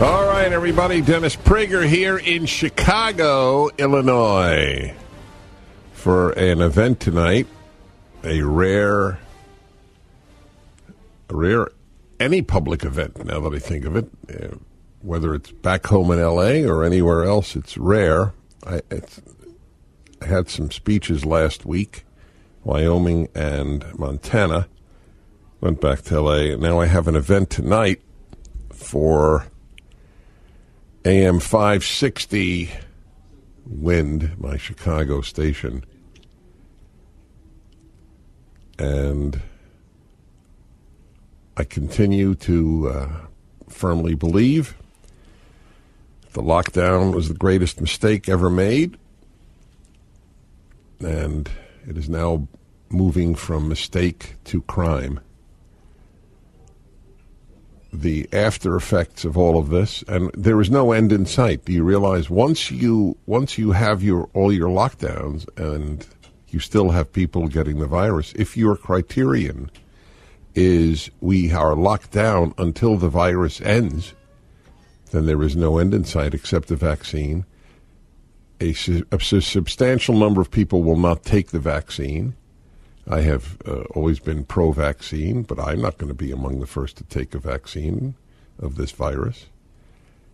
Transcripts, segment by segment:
All right, everybody. Dennis Prager here in Chicago, Illinois, for an event tonight. A rare, a rare, any public event. Now that I think of it, uh, whether it's back home in L.A. or anywhere else, it's rare. I, it's, I had some speeches last week, Wyoming and Montana. Went back to L.A. Now I have an event tonight for AM 560 Wind, my Chicago station. And I continue to uh, firmly believe the lockdown was the greatest mistake ever made. And it is now moving from mistake to crime the after effects of all of this, and there is no end in sight. Do you realize once you once you have your all your lockdowns and you still have people getting the virus, if your criterion is we are locked down until the virus ends, then there is no end in sight except the vaccine. A, a substantial number of people will not take the vaccine. I have uh, always been pro vaccine, but I'm not going to be among the first to take a vaccine of this virus,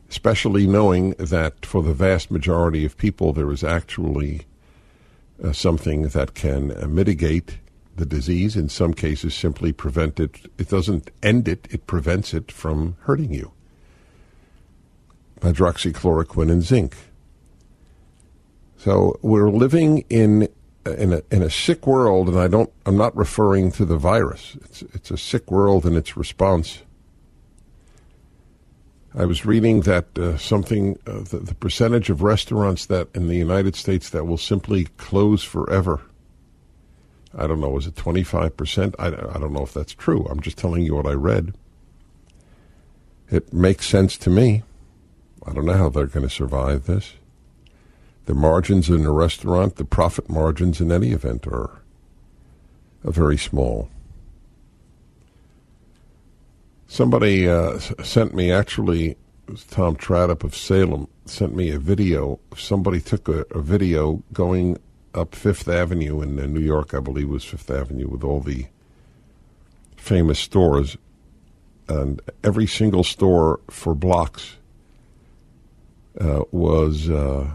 especially knowing that for the vast majority of people, there is actually uh, something that can uh, mitigate the disease, in some cases, simply prevent it. It doesn't end it, it prevents it from hurting you. Hydroxychloroquine and zinc. So we're living in in a in a sick world, and I don't. I'm not referring to the virus. It's it's a sick world and its response. I was reading that uh, something uh, the, the percentage of restaurants that in the United States that will simply close forever. I don't know. Is it 25 percent? I I don't know if that's true. I'm just telling you what I read. It makes sense to me. I don't know how they're going to survive this. The margins in a restaurant, the profit margins in any event are, are very small. Somebody uh, sent me, actually, Tom Tradup of Salem, sent me a video. Somebody took a, a video going up Fifth Avenue in uh, New York, I believe was Fifth Avenue, with all the famous stores. And every single store for blocks uh, was uh,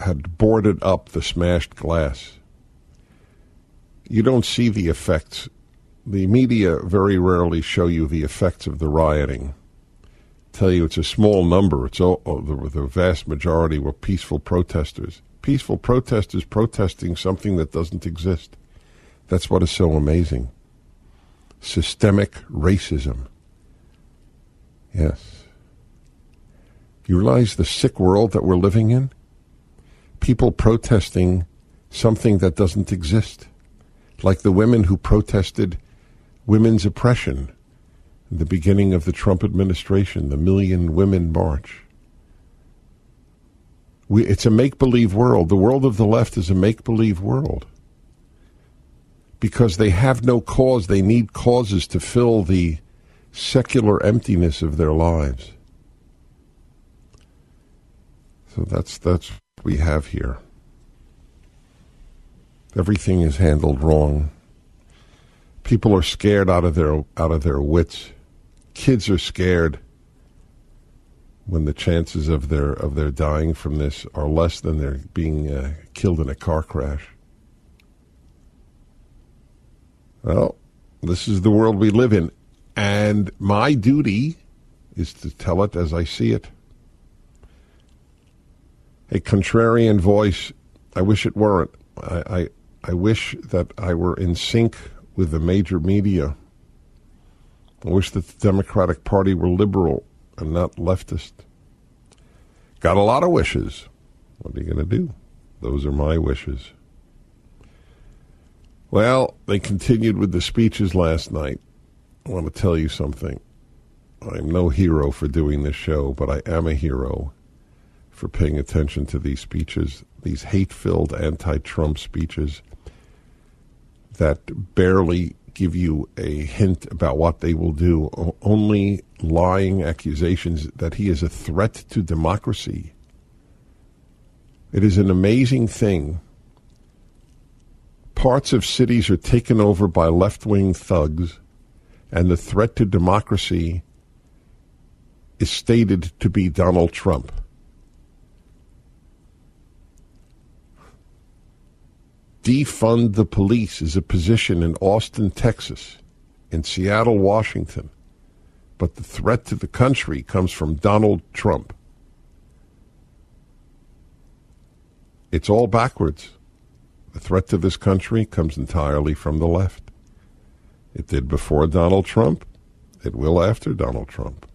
had boarded up the smashed glass. You don't see the effects. The media very rarely show you the effects of the rioting. Tell you it's a small number. It's all, oh, the, the vast majority were peaceful protesters. Peaceful protesters protesting something that doesn't exist. That's what is so amazing. Systemic racism. Yes. You realize the sick world that we're living in? People protesting something that doesn't exist, like the women who protested women's oppression in the beginning of the Trump administration, the Million Women March. We, it's a make believe world. The world of the left is a make believe world because they have no cause. They need causes to fill the secular emptiness of their lives. So that's that's we have here. Everything is handled wrong. People are scared out of their out of their wits. Kids are scared when the chances of their of their dying from this are less than their being uh, killed in a car crash. Well, this is the world we live in, and my duty is to tell it as I see it a contrarian voice. I wish it weren't. I, I, I wish that I were in sync with the major media. I wish that the Democratic Party were liberal and not leftist. Got a lot of wishes. What are you going to do? Those are my wishes. Well, they continued with the speeches last night. I want to tell you something. I'm no hero for doing this show, but I am a hero for paying attention to these speeches, these hate filled anti Trump speeches that barely give you a hint about what they will do, only lying accusations that he is a threat to democracy. It is an amazing thing. Parts of cities are taken over by left wing thugs, and the threat to democracy is stated to be Donald Trump. Defund the police is a position in Austin, Texas, in Seattle, Washington. But the threat to the country comes from Donald Trump. It's all backwards. The threat to this country comes entirely from the left. It did before Donald Trump. It will after Donald Trump.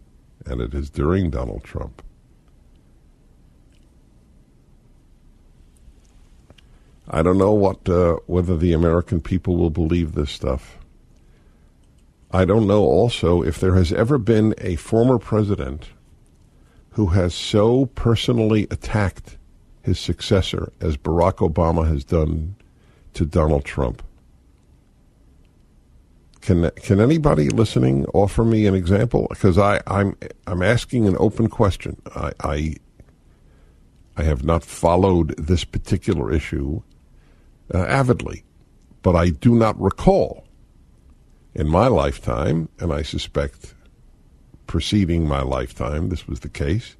And it is during Donald Trump. I don't know what uh, whether the American people will believe this stuff. I don't know also if there has ever been a former president who has so personally attacked his successor as Barack Obama has done to Donald Trump. Can can anybody listening offer me an example? Because I'm I'm asking an open question. I, I I have not followed this particular issue uh, avidly, but I do not recall in my lifetime, and I suspect preceding my lifetime, this was the case,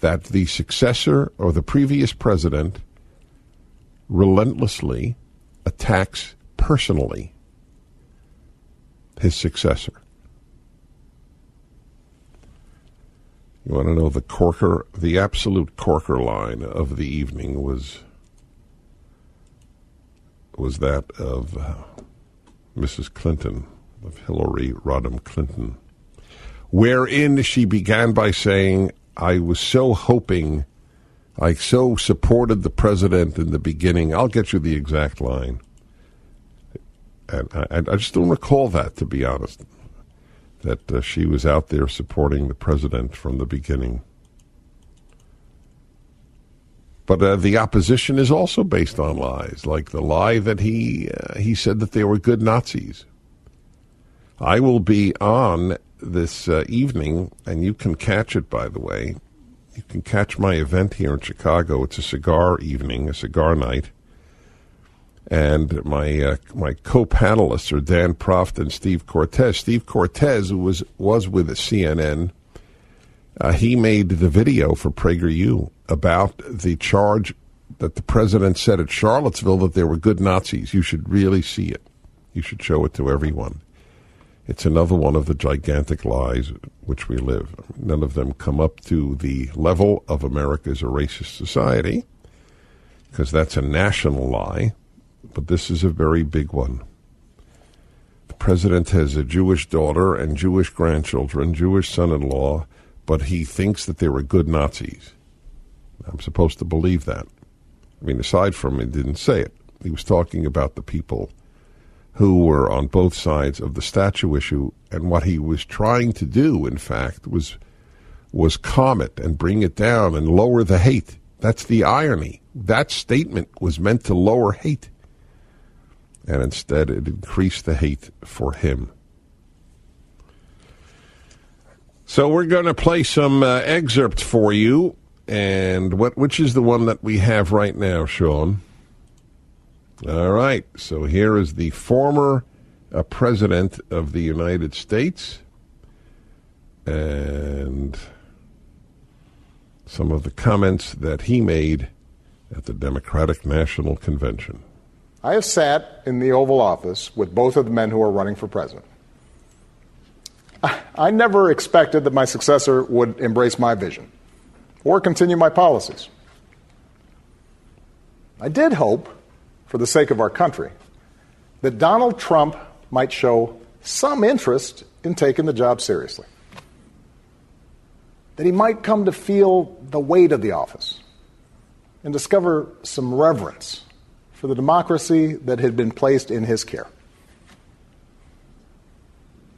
that the successor or the previous president relentlessly attacks personally his successor. You want to know the corker, the absolute corker line of the evening was was that of uh, Mrs. Clinton, of Hillary Rodham Clinton, wherein she began by saying, I was so hoping, I so supported the president in the beginning. I'll get you the exact line. And I, I just don't recall that, to be honest, that uh, she was out there supporting the president from the beginning. But uh, the opposition is also based on lies, like the lie that he uh, he said that they were good Nazis. I will be on this uh, evening, and you can catch it. By the way, you can catch my event here in Chicago. It's a cigar evening, a cigar night, and my uh, my co-panelists are Dan Proft and Steve Cortes. Steve Cortes was was with CNN, uh, he made the video for PragerU about the charge that the president said at Charlottesville that there were good Nazis. You should really see it. You should show it to everyone. It's another one of the gigantic lies which we live. None of them come up to the level of America as a racist society, because that's a national lie, but this is a very big one. The president has a Jewish daughter and Jewish grandchildren, Jewish son in law, but he thinks that they were good Nazis. I'm supposed to believe that. I mean, aside from it didn't say it, he was talking about the people who were on both sides of the statue issue, and what he was trying to do, in fact, was was calm it and bring it down and lower the hate. That's the irony. That statement was meant to lower hate, and instead it increased the hate for him. So we're going to play some uh, excerpts for you and what which is the one that we have right now, Sean? All right. So here is the former uh, president of the United States and some of the comments that he made at the Democratic National Convention. I have sat in the Oval Office with both of the men who are running for president. I never expected that my successor would embrace my vision or continue my policies. I did hope, for the sake of our country, that Donald Trump might show some interest in taking the job seriously. That he might come to feel the weight of the office and discover some reverence for the democracy that had been placed in his care.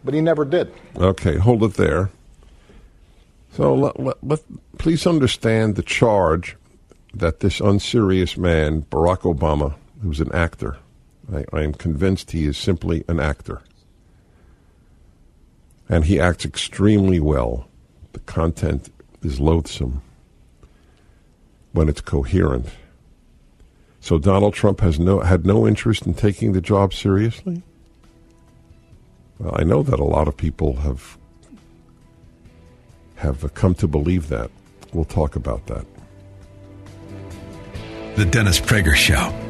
But he never did. Okay, hold it there. So let, let, let, please understand the charge that this unserious man, Barack Obama, who's an actor, I, I am convinced he is simply an actor. And he acts extremely well. The content is loathsome when it's coherent. So Donald Trump has no had no interest in taking the job seriously. Well, I know that a lot of people have have come to believe that. We'll talk about that. The Dennis Prager Show.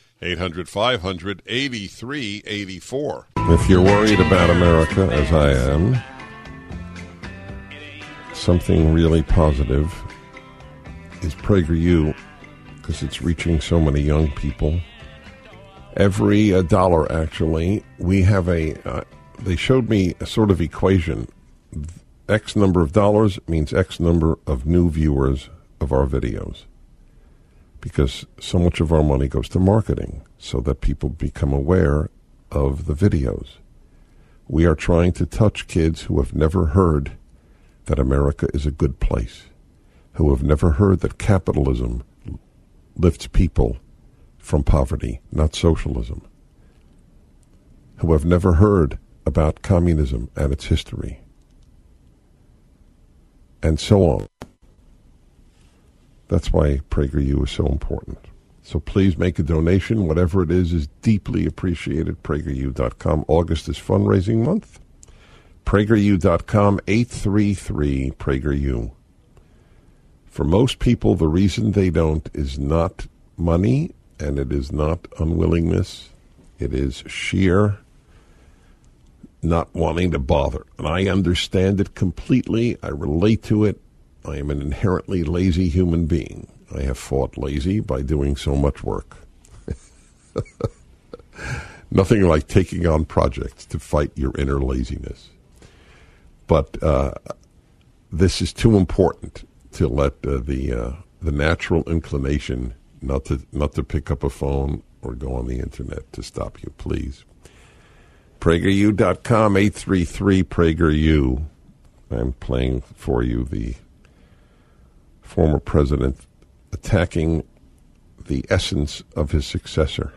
800 500 8384. If you're worried about America, as I am, something really positive is PragerU because it's reaching so many young people. Every uh, dollar, actually, we have a. Uh, they showed me a sort of equation. X number of dollars means X number of new viewers of our videos because so much of our money goes to marketing so that people become aware of the videos. We are trying to touch kids who have never heard that America is a good place, who have never heard that capitalism lifts people from poverty, not socialism, who have never heard about communism and its history, and so on. That's why PragerU is so important. So please make a donation. Whatever it is is deeply appreciated. PragerU.com. August is fundraising month. PragerU.com 833 PragerU. For most people, the reason they don't is not money and it is not unwillingness. It is sheer not wanting to bother. And I understand it completely. I relate to it. I am an inherently lazy human being. I have fought lazy by doing so much work. Nothing like taking on projects to fight your inner laziness. But uh, this is too important to let uh, the uh, the natural inclination not to not to pick up a phone or go on the internet to stop you, please. PragerU.com, 833 PragerU. I'm playing for you the former president attacking the essence of his successor,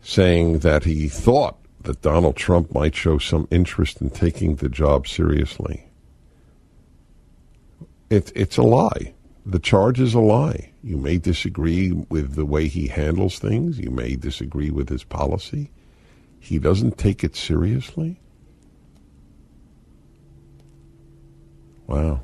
saying that he thought that Donald Trump might show some interest in taking the job seriously. It, it's a lie. The charge is a lie. You may disagree with the way he handles things. You may disagree with his policy. He doesn't take it seriously. Wow.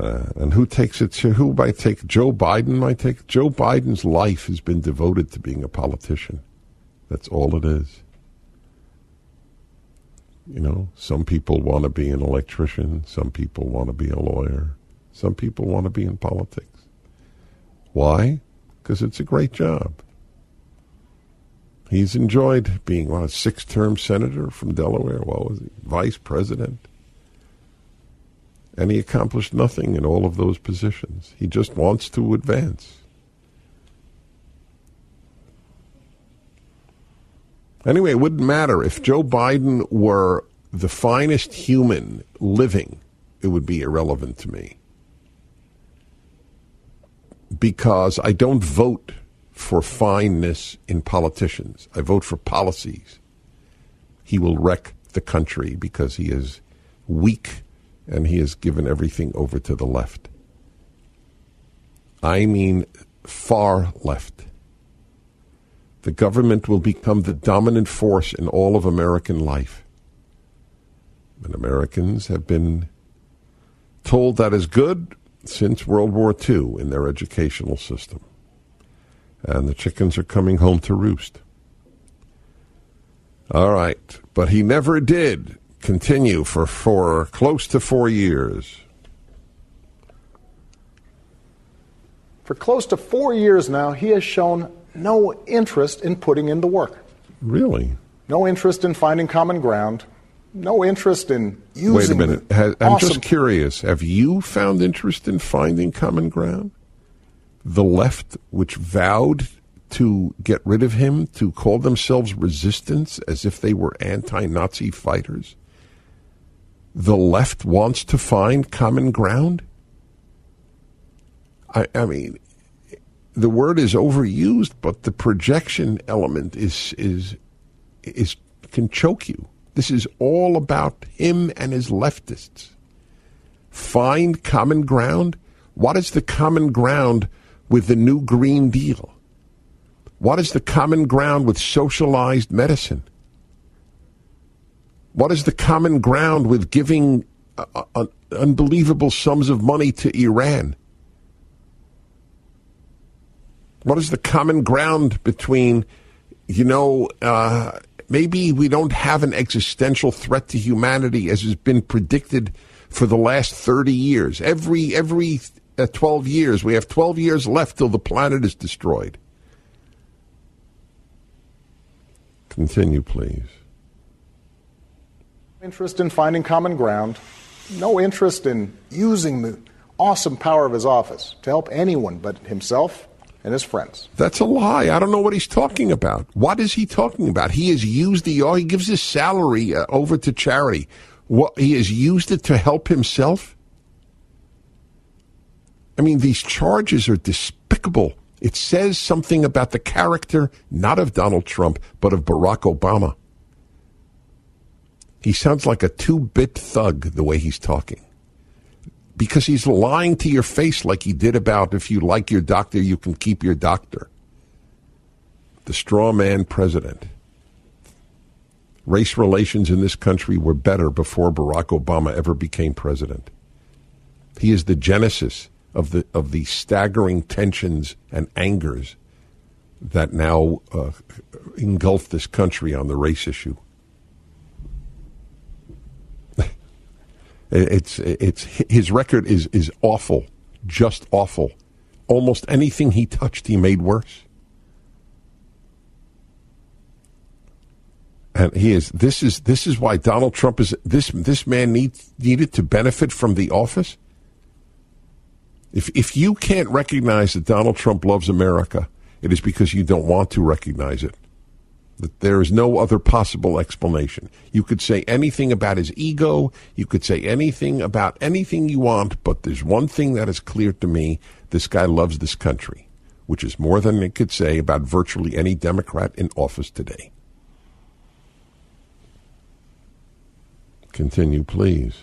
Uh, and who takes it? Who might take? Joe Biden might take. Joe Biden's life has been devoted to being a politician. That's all it is. You know, some people want to be an electrician. Some people want to be a lawyer. Some people want to be in politics. Why? Because it's a great job. He's enjoyed being a six-term senator from Delaware. What was he? Vice president and he accomplished nothing in all of those positions. He just wants to advance. Anyway, it wouldn't matter if Joe Biden were the finest human living, it would be irrelevant to me. Because I don't vote for fineness in politicians. I vote for policies. He will wreck the country because he is weak and he has given everything over to the left. I mean far left. The government will become the dominant force in all of American life. And Americans have been told that is good since World War II in their educational system. And the chickens are coming home to roost. All right. But he never did continue for, for close to four years. For close to four years now, he has shown no interest in putting in the work. Really? No interest in finding common ground. No interest in using. Wait a minute. Has, I'm awesome just curious. Have you found interest in finding common ground? The left, which vowed to get rid of him, to call themselves resistance as if they were anti Nazi fighters? The left wants to find common ground? I, I mean, the word is overused, but the projection element is is is can choke you. This is all about him and his leftists. Find common ground. What is the common ground with the new Green Deal? What is the common ground with socialized medicine? What is the common ground with giving uh, uh, unbelievable sums of money to Iran? What is the common ground between, you know, uh, maybe we don't have an existential threat to humanity as has been predicted for the last 30 years. Every, every uh, 12 years, we have 12 years left till the planet is destroyed. Continue, please. Interest in finding common ground. No interest in using the awesome power of his office to help anyone but himself and his friends. That's a lie. I don't know what he's talking about. What is he talking about? He has used the, oh, he gives his salary uh, over to charity. What, he has used it to help himself? I mean, these charges are despicable. It says something about the character, not of Donald Trump, but of Barack Obama. He sounds like a two bit thug the way he's talking because he's lying to your face like he did about if you like your doctor, you can keep your doctor. The straw man president. Race relations in this country were better before Barack Obama ever became president. He is the genesis of the of the staggering tensions and angers that now uh, engulf this country on the race issue. It's it's his record is is awful, just awful. Almost anything he touched, he made worse. And he is this is this is why Donald Trump is this this man needs needed to benefit from the office. If if you can't recognize that Donald Trump loves America, it is because you don't want to recognize it. That there is no other possible explanation. You could say anything about his ego. You could say anything about anything you want, but there's one thing that is clear to me. This guy loves this country, which is more than it could say about virtually any Democrat in office today. Continue, please.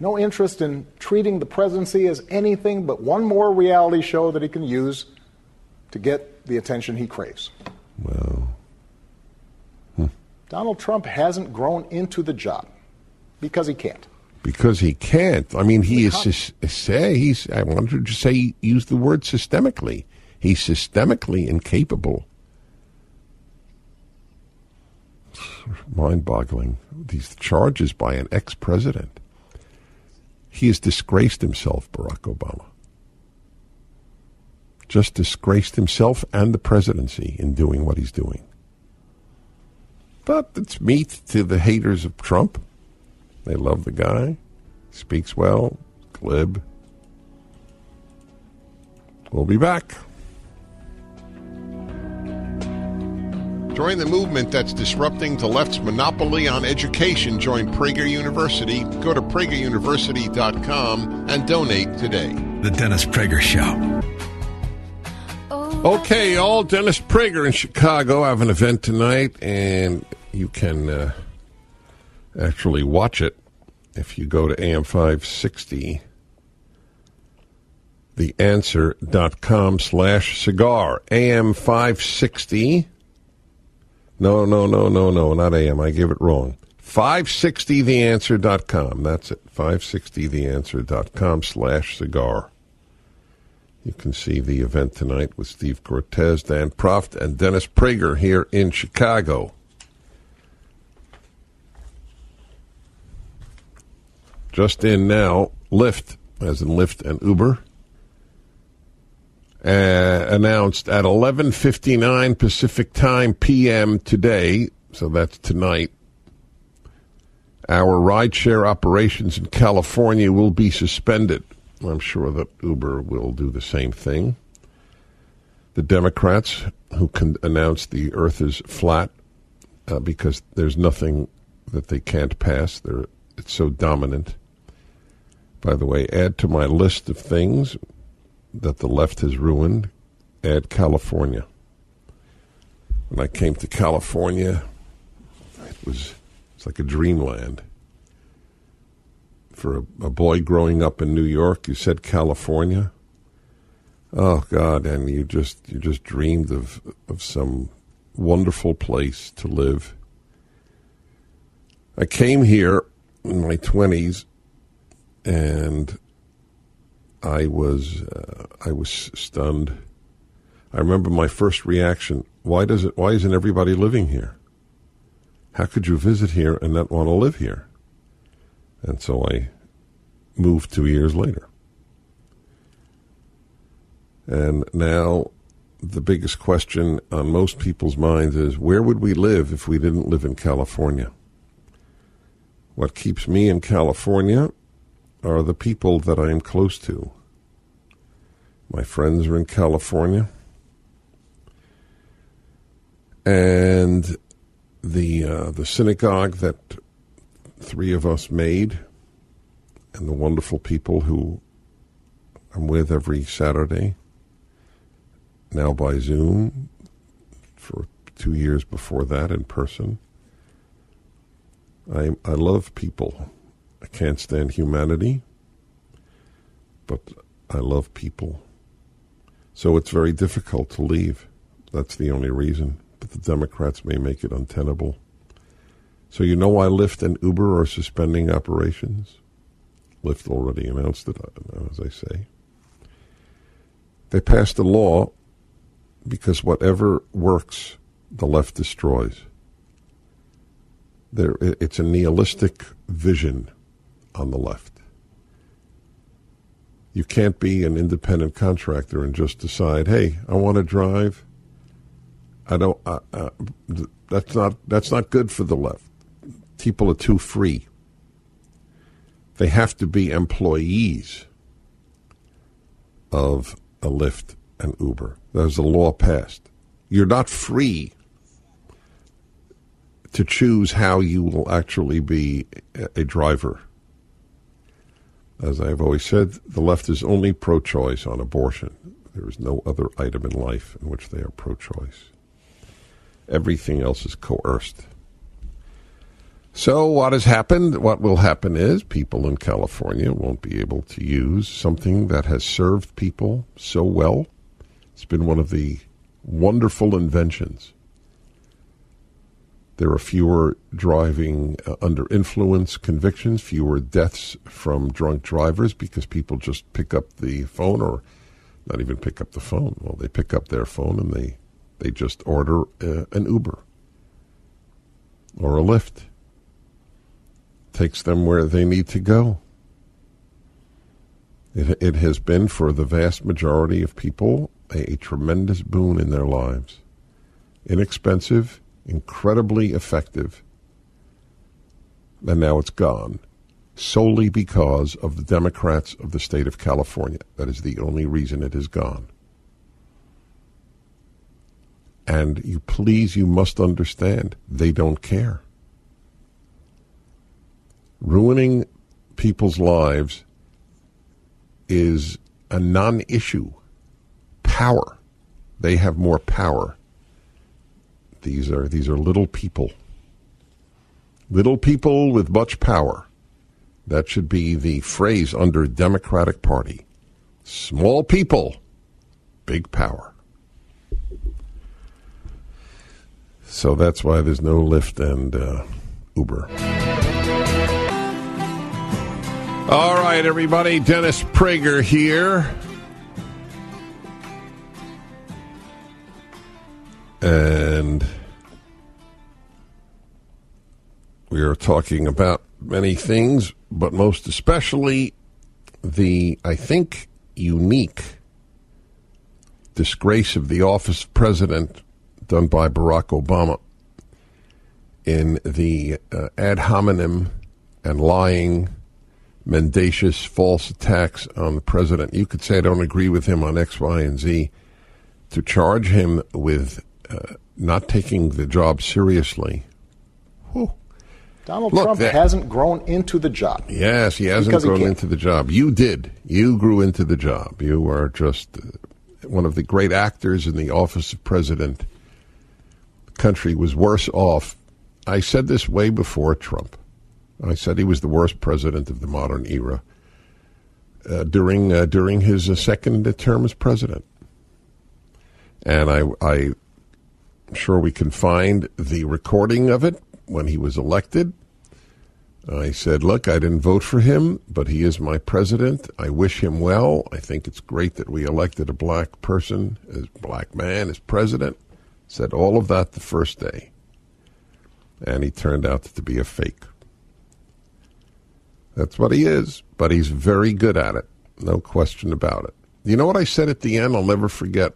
No interest in treating the presidency as anything but one more reality show that he can use to get the attention he craves. Well, Donald Trump hasn't grown into the job because he can't. because he can't. I mean, he is uh, say he's. I wanted to say use the word systemically. He's systemically incapable. Mind-boggling. These charges by an ex-president. He has disgraced himself, Barack Obama. Just disgraced himself and the presidency in doing what he's doing. But it's meat to the haters of Trump. They love the guy. Speaks well. Glib. We'll be back. Join the movement that's disrupting the left's monopoly on education. Join Prager University. Go to prageruniversity.com and donate today. The Dennis Prager Show. Okay, all Dennis Prager in Chicago I have an event tonight, and you can uh, actually watch it if you go to AM560 theanswer.com slash cigar. AM 560. No, no, no, no, no, not AM. I gave it wrong. 560theanswer.com. That's it. 560theanswer.com slash cigar. You can see the event tonight with Steve Cortes, Dan Proft, and Dennis Prager here in Chicago. Just in now, Lyft, as in Lyft and Uber, uh, announced at 11:59 Pacific Time p.m. today, so that's tonight. Our rideshare operations in California will be suspended. I'm sure that Uber will do the same thing. The Democrats, who can announce the Earth is flat uh, because there's nothing that they can't pass, They're, it's so dominant. By the way, add to my list of things that the left has ruined, add California. When I came to California, it was it's like a dreamland. For a, a boy growing up in New York, you said California. Oh God, and you just you just dreamed of of some wonderful place to live. I came here in my twenties, and I was uh, I was stunned. I remember my first reaction: Why does it? Why isn't everybody living here? How could you visit here and not want to live here? And so I moved two years later. And now the biggest question on most people's minds is where would we live if we didn't live in California? What keeps me in California are the people that I am close to. My friends are in California. And the uh, the synagogue that three of us made, and the wonderful people who I'm with every Saturday, now by Zoom, for two years before that in person. I I love people. I can't stand humanity, but I love people. So it's very difficult to leave. That's the only reason. But the Democrats may make it untenable. So you know why Lyft and Uber are suspending operations? Lyft already announced it, as I say. They passed a law because whatever works, the left destroys. There, it's a nihilistic vision on the left. You can't be an independent contractor and just decide, "Hey, I want to drive." I don't. Uh, uh, that's not. That's not good for the left. People are too free. They have to be employees of a Lyft and Uber. There's a law passed. You're not free to choose how you will actually be a driver as I've always said, the left is only pro choice on abortion. There is no other item in life in which they are pro choice. Everything else is coerced. So, what has happened? What will happen is people in California won't be able to use something that has served people so well. It's been one of the wonderful inventions there are fewer driving uh, under influence convictions, fewer deaths from drunk drivers because people just pick up the phone or not even pick up the phone. Well, they pick up their phone and they, they just order uh, an Uber or a Lyft. Takes them where they need to go. It, it has been for the vast majority of people a, a tremendous boon in their lives. Inexpensive incredibly effective, and now it's gone solely because of the Democrats of the state of California. That is the only reason it is gone. And you please, you must understand, they don't care. Ruining people's lives is a non issue. Power. They have more power. These are these are little people. Little people with much power. That should be the phrase under Democratic Party. Small people, big power. So that's why there's no Lyft and uh, Uber. All right, everybody. Dennis Prager here. And we are talking about many things, but most especially the, I think, unique disgrace of the office of president done by Barack Obama in the uh, ad hominem and lying, mendacious, false attacks on the president. You could say I don't agree with him on X, Y, and Z. To charge him with uh, not taking the job seriously. Whew. Donald Look, Trump that- hasn't grown into the job. Yes, he hasn't he grown can't. into the job. You did. You grew into the job. You are just uh, one of the great actors in the office of president. The country was worse off. I said this way before Trump. I said he was the worst president of the modern era uh, during uh, during his uh, second term as president. And I, I, I'm sure we can find the recording of it when he was elected. I said, look, I didn't vote for him, but he is my president. I wish him well. I think it's great that we elected a black person, as black man, as president. Said all of that the first day. And he turned out to be a fake. That's what he is, but he's very good at it. No question about it. You know what I said at the end? I'll never forget.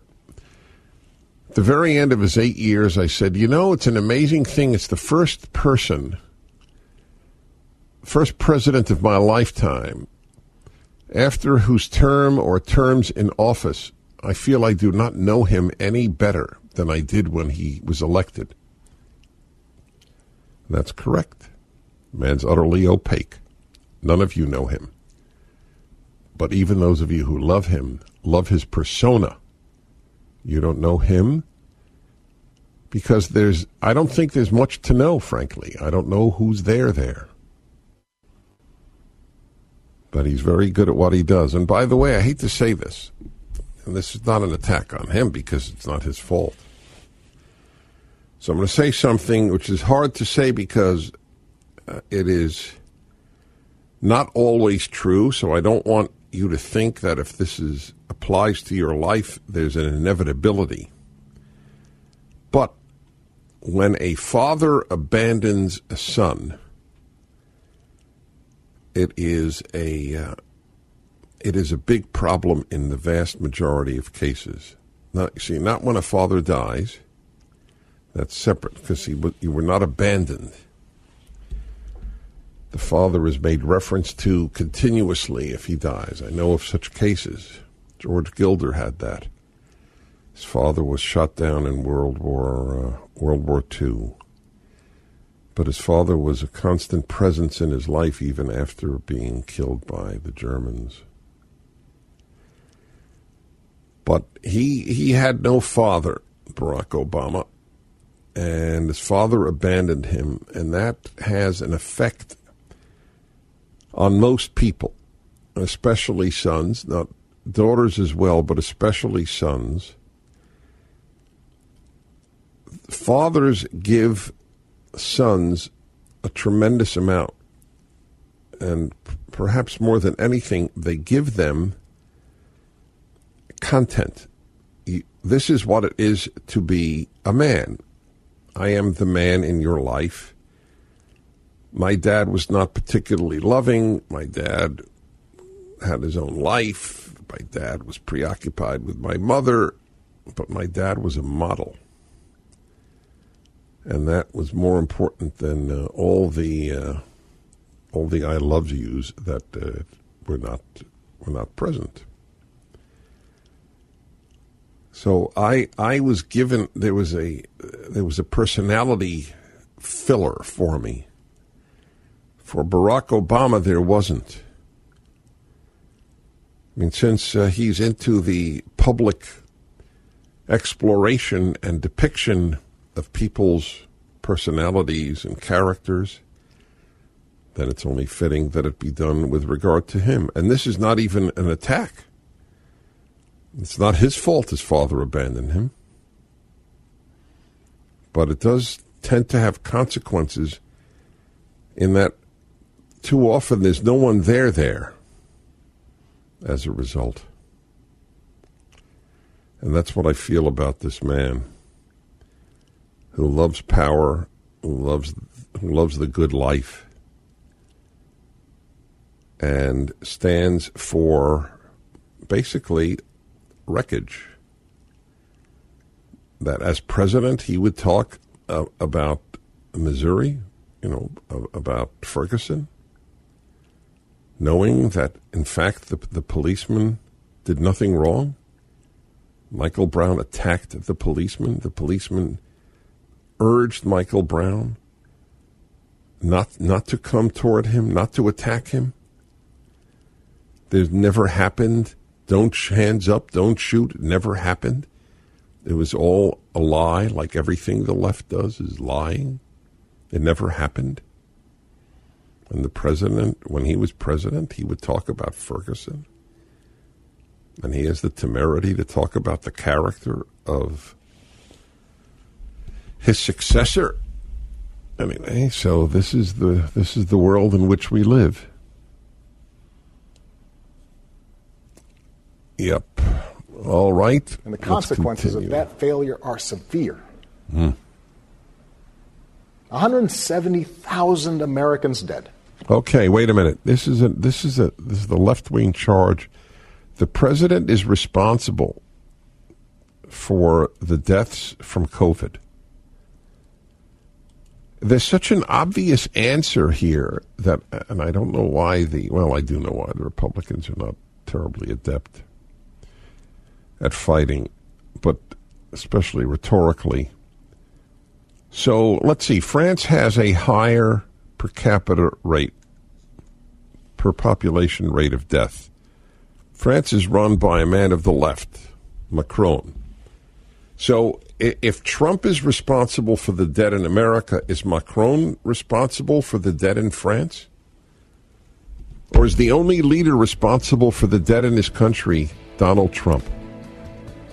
At the very end of his eight years, I said, you know, it's an amazing thing. It's the first person first president of my lifetime, after whose term or terms in office I feel I do not know him any better than I did when he was elected. That's correct. Man's utterly opaque. None of you know him. But even those of you who love him, love his persona. You don't know him because there's, I don't think there's much to know, frankly. I don't know who's there there but he's very good at what he does. And by the way, I hate to say this, and this is not an attack on him because it's not his fault. So I'm going to say something which is hard to say because uh, it is not always true. So I don't want you to think that if this is applies to your life, there's an inevitability. But when a father abandons a son, it is a uh, it is a big problem in the vast majority of cases. Not see, not when a father dies. That's separate because you were not abandoned. The father is made reference to continuously if he dies. I know of such cases. George Gilder had that. His father was shot down in World War uh, World War II but his father was a constant presence in his life even after being killed by the Germans. But he he had no father, Barack Obama, and his father abandoned him, and that has an effect on most people, especially sons, not daughters as well, but especially sons. Fathers give sons a tremendous amount. And perhaps more than anything, they give them content. This is what it is to be a man. I am the man in your life. My dad was not particularly loving. My dad had his own life. My dad was preoccupied with my mother, but my dad was a model and that was more important than uh, all the uh, all the I love yous that uh, were not were not present. So I I was given there was a there was a personality filler for me. For Barack Obama, there wasn't. I mean, since uh, he's into the public exploration and depiction of people's personalities and characters, then it's only fitting that it be done with regard to him. And this is not even an attack. It's not his fault his father abandoned him. But it does tend to have consequences in that too often there's no one there there as a result. And that's what I feel about this man who loves power, who loves who loves the good life and stands for basically wreckage. That as president, he would talk uh, about Missouri, you know, about Ferguson, knowing that, in fact, the, the policeman did nothing wrong. Michael Brown attacked the policeman. The policeman urged Michael Brown not not to come toward him, not to attack him. There's never happened. Don't hands up, don't shoot. It never happened. It was all a lie, like everything the left does is lying. It never happened. And the president, when he was president, he would talk about Ferguson. And he has the temerity to talk about the character of his successor. Anyway, so this is the this is the world in which we live. Yep. All right. And the consequences of that failure are severe. Mm. 170,000 Americans dead. Okay, wait a minute. This is a this is a this is the left wing charge. The president is responsible for the deaths from COVID. There's such an obvious answer here that, and I don't know why the well, I do know why the Republicans are not terribly adept at fighting, but especially rhetorically. So let's see. France has a higher per capita rate, per population rate of death. France is run by a man of the left, Macron. So if Trump is responsible for the dead in America, is Macron responsible for the dead in France? Or is the only leader responsible for the dead in his country Donald Trump?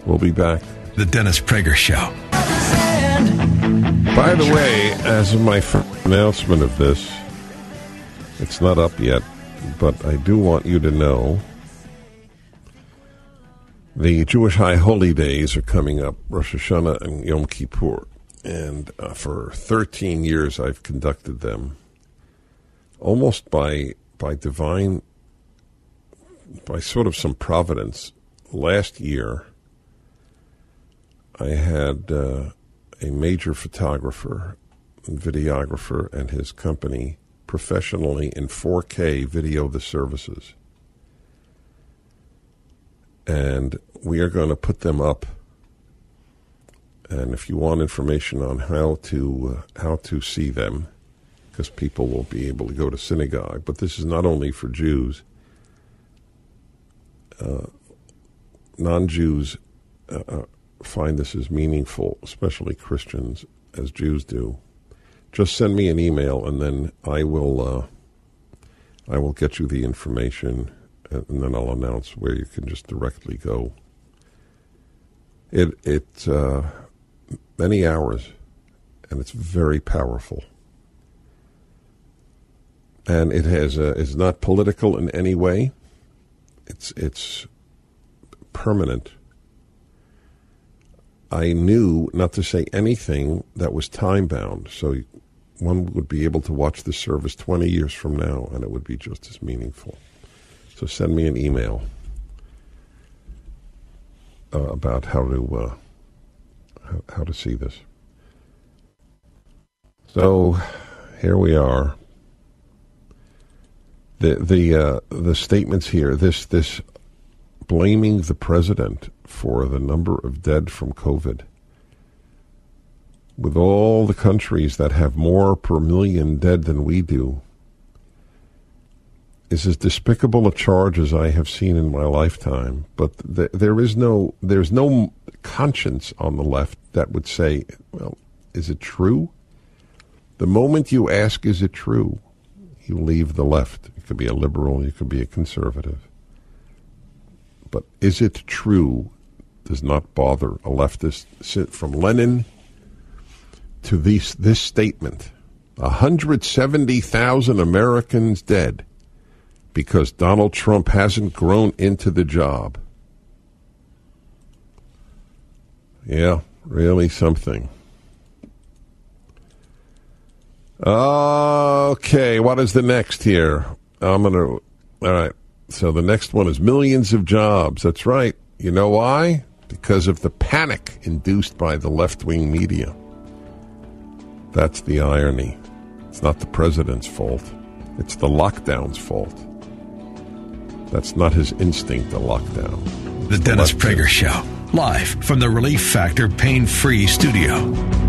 We'll be back. The Dennis Prager Show. By the way, as of my announcement of this, it's not up yet, but I do want you to know the Jewish High Holy Days are coming up, Rosh Hashanah and Yom Kippur. And uh, for 13 years, I've conducted them almost by, by divine, by sort of some providence. Last year, I had uh, a major photographer videographer and his company professionally in 4K video the services. And we are going to put them up. And if you want information on how to uh, how to see them, because people won't be able to go to synagogue, but this is not only for Jews. Uh, non-Jews uh, uh find this as meaningful, especially Christians, as Jews do, just send me an email and then I will uh, I will get you the information and then I'll announce where you can just directly go. It it uh, many hours, and it's very powerful. And it has a, it's not political in any way. It's it's permanent I knew not to say anything that was time bound. So one would be able to watch the service 20 years from now and it would be just as meaningful. So send me an email uh, about how to uh, how, how to see this. So here we are. The the uh, the statements here. This this blaming the president for the number of dead from COVID. With all the countries that have more per million dead than we do, is as despicable a charge as I have seen in my lifetime. But th- there is no there's no conscience on the left that would say, "Well, is it true?" The moment you ask, "Is it true?" you leave the left. You could be a liberal, you could be a conservative. But is it true? Does not bother a leftist. From Lenin to these, this statement 170,000 Americans dead because Donald Trump hasn't grown into the job. Yeah, really something. Okay, what is the next here? I'm going to. All right. So the next one is millions of jobs. That's right. You know why? Because of the panic induced by the left wing media. That's the irony. It's not the president's fault, it's the lockdown's fault. That's not his instinct, the lockdown. The Dennis Prager Show, live from the Relief Factor Pain Free Studio.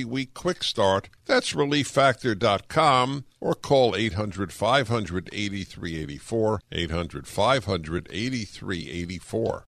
three week quick start. That's relieffactor.com or call 800 500 8384. 800 500 8384.